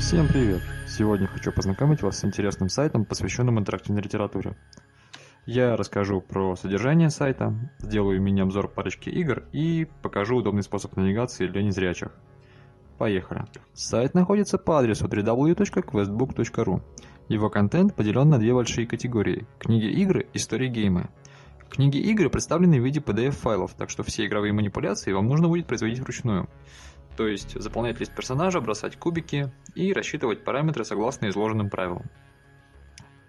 Всем привет! Сегодня хочу познакомить вас с интересным сайтом, посвященным интерактивной литературе. Я расскажу про содержание сайта, сделаю мини-обзор парочки игр и покажу удобный способ навигации для незрячих. Поехали. Сайт находится по адресу www.questbook.ru. Его контент поделен на две большие категории – книги игры, истории геймы. Книги игры представлены в виде PDF-файлов, так что все игровые манипуляции вам нужно будет производить вручную. То есть заполнять лист персонажа, бросать кубики и рассчитывать параметры согласно изложенным правилам.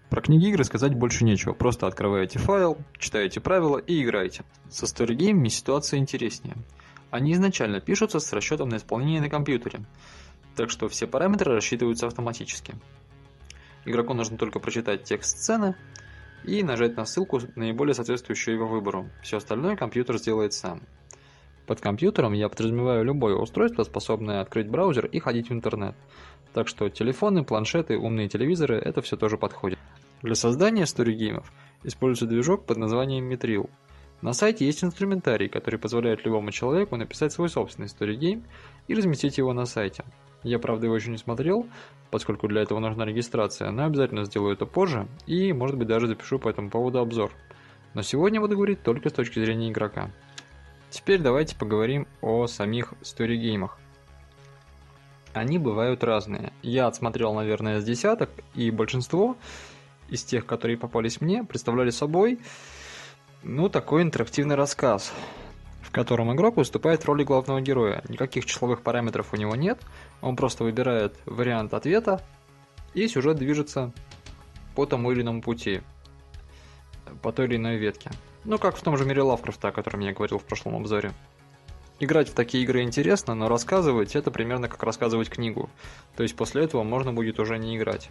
Про книги игры сказать больше нечего, просто открываете файл, читаете правила и играете. Со сторигеймами ситуация интереснее. Они изначально пишутся с расчетом на исполнение на компьютере, так что все параметры рассчитываются автоматически. Игроку нужно только прочитать текст сцены и нажать на ссылку, наиболее соответствующую его выбору. Все остальное компьютер сделает сам. Под компьютером я подразумеваю любое устройство, способное открыть браузер и ходить в интернет. Так что телефоны, планшеты, умные телевизоры – это все тоже подходит. Для создания сторигеймов используется движок под названием Mitril – на сайте есть инструментарий, который позволяет любому человеку написать свой собственный сторигейм и разместить его на сайте. Я, правда, его еще не смотрел, поскольку для этого нужна регистрация, но обязательно сделаю это позже и, может быть, даже запишу по этому поводу обзор. Но сегодня буду говорить только с точки зрения игрока. Теперь давайте поговорим о самих сторигеймах. Они бывают разные. Я отсмотрел, наверное, с десяток, и большинство из тех, которые попались мне, представляли собой ну, такой интерактивный рассказ, в котором игрок выступает в роли главного героя. Никаких числовых параметров у него нет, он просто выбирает вариант ответа, и сюжет движется по тому или иному пути, по той или иной ветке. Ну, как в том же мире Лавкрафта, о котором я говорил в прошлом обзоре. Играть в такие игры интересно, но рассказывать это примерно как рассказывать книгу. То есть после этого можно будет уже не играть.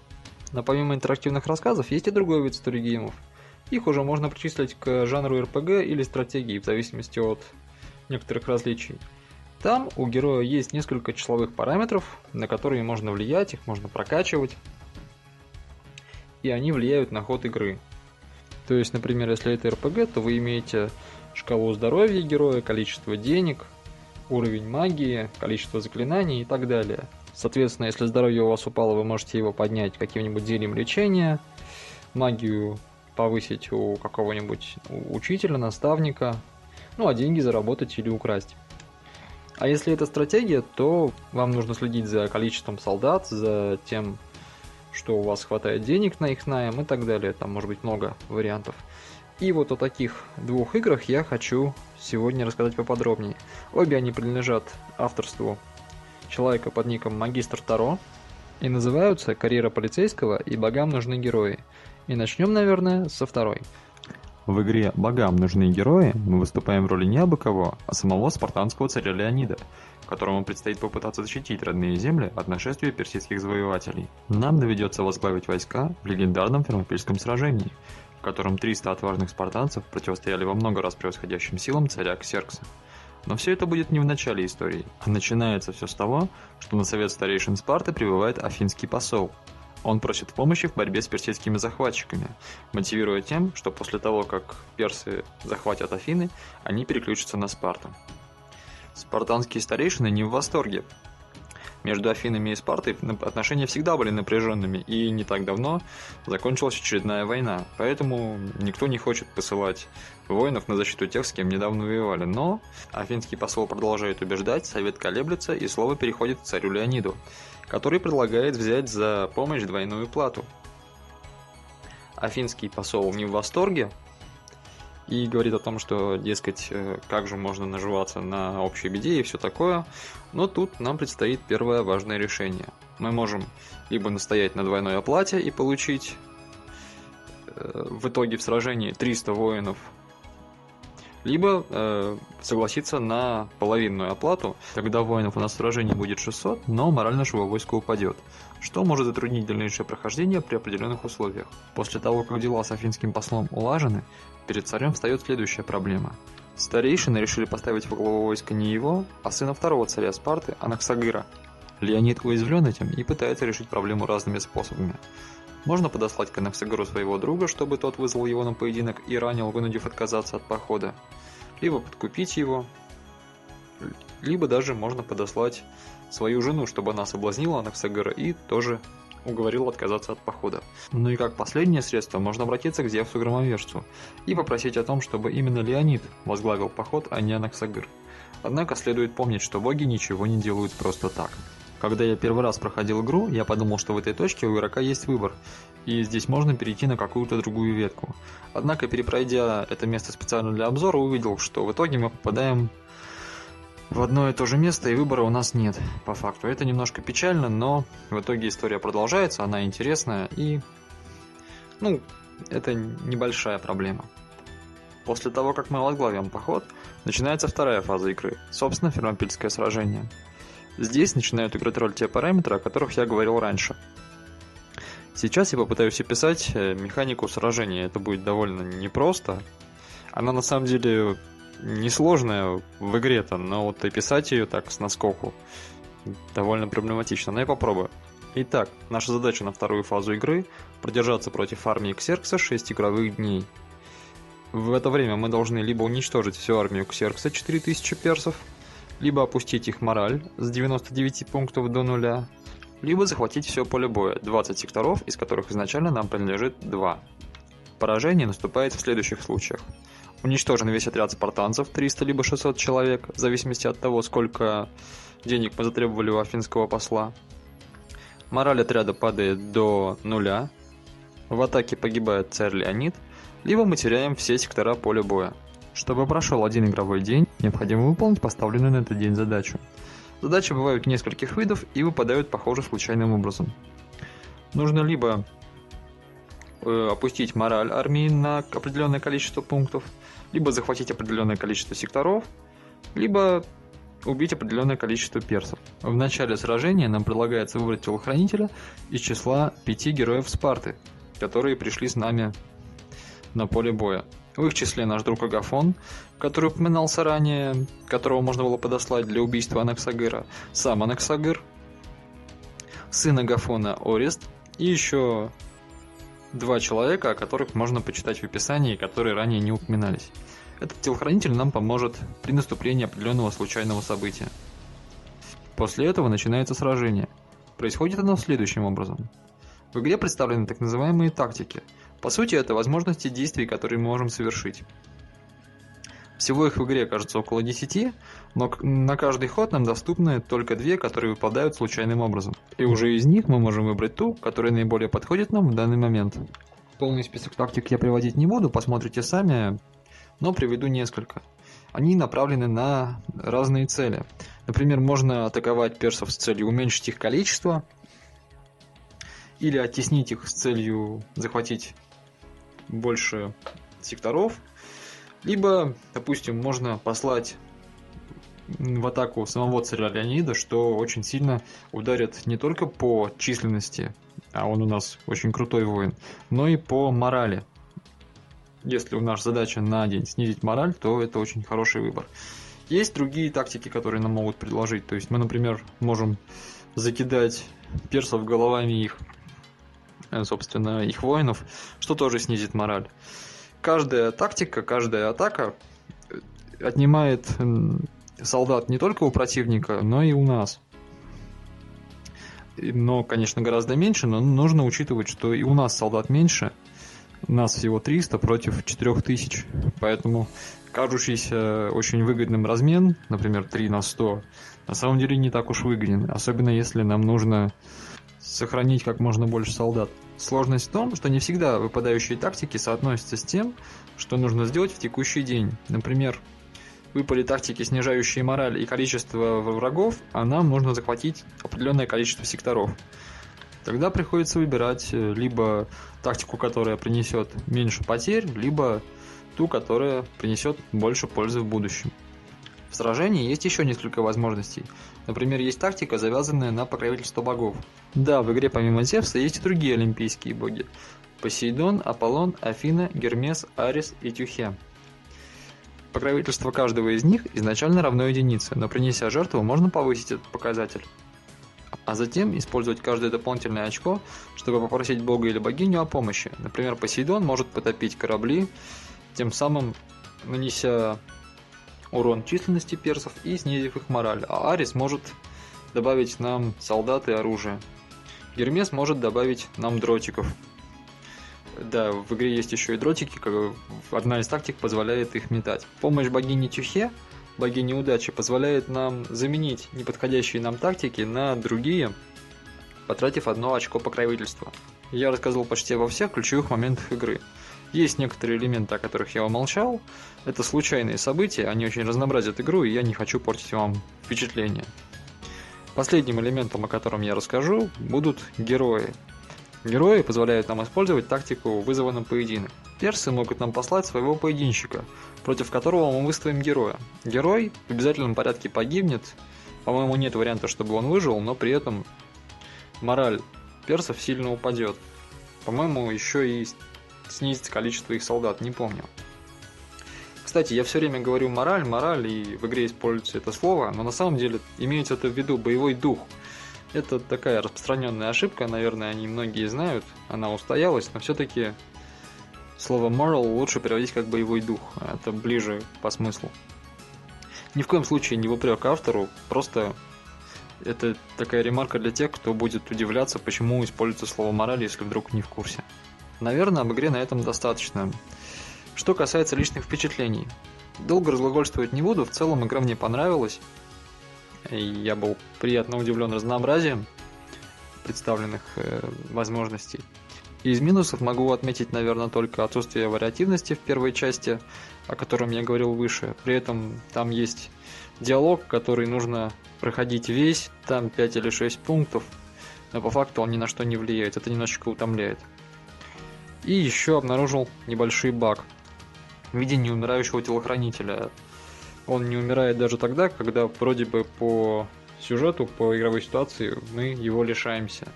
Но помимо интерактивных рассказов, есть и другой вид сторигеймов – их уже можно причислить к жанру RPG или стратегии, в зависимости от некоторых различий. Там у героя есть несколько числовых параметров, на которые можно влиять, их можно прокачивать, и они влияют на ход игры. То есть, например, если это RPG, то вы имеете шкалу здоровья героя, количество денег, уровень магии, количество заклинаний и так далее. Соответственно, если здоровье у вас упало, вы можете его поднять каким-нибудь зельем лечения, магию повысить у какого-нибудь учителя, наставника, ну а деньги заработать или украсть. А если это стратегия, то вам нужно следить за количеством солдат, за тем, что у вас хватает денег на их найм и так далее. Там может быть много вариантов. И вот о таких двух играх я хочу сегодня рассказать поподробнее. Обе они принадлежат авторству человека под ником Магистр Таро и называются «Карьера полицейского» и «Богам нужны герои». И начнем, наверное, со второй. В игре «Богам нужны герои» мы выступаем в роли не абы кого, а самого спартанского царя Леонида, которому предстоит попытаться защитить родные земли от нашествия персидских завоевателей. Нам доведется возглавить войска в легендарном Фермопильском сражении, в котором 300 отважных спартанцев противостояли во много раз превосходящим силам царя Ксеркса. Но все это будет не в начале истории, а начинается все с того, что на совет старейшин Спарты прибывает афинский посол – он просит помощи в борьбе с персидскими захватчиками, мотивируя тем, что после того, как персы захватят Афины, они переключатся на Спарту. Спартанские старейшины не в восторге. Между Афинами и Спартой отношения всегда были напряженными, и не так давно закончилась очередная война, поэтому никто не хочет посылать воинов на защиту тех, с кем недавно воевали. Но афинский посол продолжает убеждать, совет колеблется, и слово переходит к царю Леониду – который предлагает взять за помощь двойную плату. Афинский посол не в восторге и говорит о том, что, дескать, э, как же можно наживаться на общей беде и все такое. Но тут нам предстоит первое важное решение. Мы можем либо настоять на двойной оплате и получить э, в итоге в сражении 300 воинов либо э, согласиться на половинную оплату, когда воинов в сражении будет 600, но мораль нашего войска упадет, что может затруднить дальнейшее прохождение при определенных условиях. После того, как дела с афинским послом улажены, перед царем встает следующая проблема. Старейшины решили поставить во главу войска не его, а сына второго царя Спарты, Анаксагыра. Леонид уязвлен этим и пытается решить проблему разными способами. Можно подослать к Энексагору своего друга, чтобы тот вызвал его на поединок и ранил, вынудив отказаться от похода. Либо подкупить его, либо даже можно подослать свою жену, чтобы она соблазнила Анаксагора и тоже уговорил отказаться от похода. Ну и как последнее средство можно обратиться к Зевсу-громовержцу и попросить о том, чтобы именно Леонид возглавил поход, а не Анаксагыр. Однако следует помнить, что боги ничего не делают просто так. Когда я первый раз проходил игру, я подумал, что в этой точке у игрока есть выбор, и здесь можно перейти на какую-то другую ветку. Однако, перепройдя это место специально для обзора, увидел, что в итоге мы попадаем в одно и то же место, и выбора у нас нет, по факту. Это немножко печально, но в итоге история продолжается, она интересная, и... Ну, это небольшая проблема. После того, как мы возглавим поход, начинается вторая фаза игры, собственно, Фермопильское сражение – Здесь начинают играть роль те параметры, о которых я говорил раньше. Сейчас я попытаюсь описать э, механику сражения. Это будет довольно непросто. Она на самом деле несложная в игре-то, но вот описать ее так с наскоку довольно проблематично. Но я попробую. Итак, наша задача на вторую фазу игры – продержаться против армии Ксеркса 6 игровых дней. В это время мы должны либо уничтожить всю армию Ксеркса 4000 персов – либо опустить их мораль с 99 пунктов до нуля, либо захватить все поле боя, 20 секторов, из которых изначально нам принадлежит 2. Поражение наступает в следующих случаях. Уничтожен весь отряд спартанцев, 300 либо 600 человек, в зависимости от того, сколько денег мы затребовали у афинского посла. Мораль отряда падает до нуля. В атаке погибает царь Леонид, либо мы теряем все сектора поля боя. Чтобы прошел один игровой день, необходимо выполнить поставленную на этот день задачу. Задачи бывают нескольких видов и выпадают, похоже, случайным образом. Нужно либо э, опустить мораль армии на определенное количество пунктов, либо захватить определенное количество секторов, либо убить определенное количество персов. В начале сражения нам предлагается выбрать телохранителя из числа пяти героев Спарты, которые пришли с нами на поле боя. В их числе наш друг Агафон, который упоминался ранее, которого можно было подослать для убийства Анаксагыра, сам Анаксагыр, сын Агафона Орест и еще два человека, о которых можно почитать в описании, которые ранее не упоминались. Этот телохранитель нам поможет при наступлении определенного случайного события. После этого начинается сражение. Происходит оно следующим образом. В игре представлены так называемые тактики – по сути, это возможности действий, которые мы можем совершить. Всего их в игре, кажется, около 10, но на каждый ход нам доступны только две, которые выпадают случайным образом. И уже из них мы можем выбрать ту, которая наиболее подходит нам в данный момент. Полный список тактик я приводить не буду, посмотрите сами, но приведу несколько. Они направлены на разные цели. Например, можно атаковать персов с целью уменьшить их количество, или оттеснить их с целью захватить больше секторов. Либо, допустим, можно послать в атаку самого царя Леонида, что очень сильно ударит не только по численности, а он у нас очень крутой воин, но и по морали. Если у нас задача на день снизить мораль, то это очень хороший выбор. Есть другие тактики, которые нам могут предложить. То есть мы, например, можем закидать персов головами их собственно, их воинов, что тоже снизит мораль. Каждая тактика, каждая атака э, отнимает солдат не только у противника, но и у нас. Но, конечно, гораздо меньше, но нужно учитывать, что и у нас солдат меньше. Нас всего 300 против 4000. Поэтому кажущийся очень выгодным размен, например, 3 на 100, на самом деле не так уж выгоден. Особенно если нам нужно сохранить как можно больше солдат. Сложность в том, что не всегда выпадающие тактики соотносятся с тем, что нужно сделать в текущий день. Например, выпали тактики, снижающие мораль и количество врагов, а нам нужно захватить определенное количество секторов. Тогда приходится выбирать э, либо тактику, которая принесет меньше потерь, либо ту, которая принесет больше пользы в будущем. В сражении есть еще несколько возможностей. Например, есть тактика, завязанная на покровительство богов. Да, в игре помимо Зевса есть и другие олимпийские боги. Посейдон, Аполлон, Афина, Гермес, Арис и Тюхе. Покровительство каждого из них изначально равно единице, но принеся жертву, можно повысить этот показатель. А затем использовать каждое дополнительное очко, чтобы попросить бога или богиню о помощи. Например, Посейдон может потопить корабли, тем самым нанеся урон численности персов и снизив их мораль, а Арис может добавить нам солдат и оружие. Гермес может добавить нам дротиков. Да, в игре есть еще и дротики, как одна из тактик позволяет их метать. Помощь богини Тюхе, богини удачи, позволяет нам заменить неподходящие нам тактики на другие, потратив одно очко покровительства. Я рассказывал почти во всех ключевых моментах игры. Есть некоторые элементы, о которых я умолчал. Это случайные события, они очень разнообразят игру, и я не хочу портить вам впечатление. Последним элементом, о котором я расскажу, будут герои. Герои позволяют нам использовать тактику вызова на поединок. Персы могут нам послать своего поединщика, против которого мы выставим героя. Герой в обязательном порядке погибнет. По-моему, нет варианта, чтобы он выжил, но при этом мораль персов сильно упадет. По-моему, еще и снизится количество их солдат, не помню. Кстати, я все время говорю мораль, мораль, и в игре используется это слово, но на самом деле имеется это в виду боевой дух. Это такая распространенная ошибка, наверное, они многие знают, она устоялась, но все-таки слово moral лучше переводить как боевой дух, это ближе по смыслу. Ни в коем случае не в упрек автору, просто это такая ремарка для тех, кто будет удивляться, почему используется слово мораль, если вдруг не в курсе. Наверное, об игре на этом достаточно. Что касается личных впечатлений. Долго разглагольствовать не буду, в целом игра мне понравилась. Я был приятно удивлен разнообразием представленных э, возможностей. Из минусов могу отметить, наверное, только отсутствие вариативности в первой части, о котором я говорил выше. При этом там есть диалог, который нужно проходить весь, там 5 или 6 пунктов, но по факту он ни на что не влияет, это немножечко утомляет. И еще обнаружил небольшой баг в виде неумирающего телохранителя. Он не умирает даже тогда, когда вроде бы по сюжету, по игровой ситуации мы его лишаемся.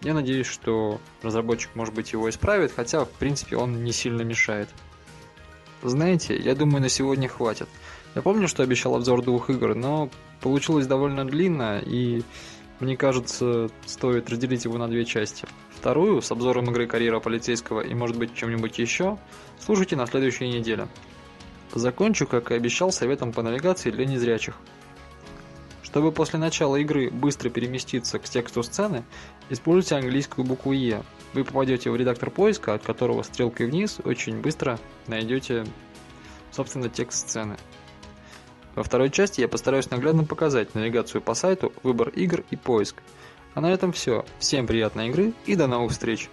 Я надеюсь, что разработчик, может быть, его исправит, хотя, в принципе, он не сильно мешает. Знаете, я думаю, на сегодня хватит. Я помню, что обещал обзор двух игр, но получилось довольно длинно, и мне кажется, стоит разделить его на две части. Вторую, с обзором игры «Карьера полицейского» и может быть чем-нибудь еще, слушайте на следующей неделе. Закончу, как и обещал, советом по навигации для незрячих. Чтобы после начала игры быстро переместиться к тексту сцены, используйте английскую букву «Е». Вы попадете в редактор поиска, от которого стрелкой вниз очень быстро найдете, собственно, текст сцены. Во второй части я постараюсь наглядно показать навигацию по сайту, выбор игр и поиск – а на этом все. Всем приятной игры и до новых встреч!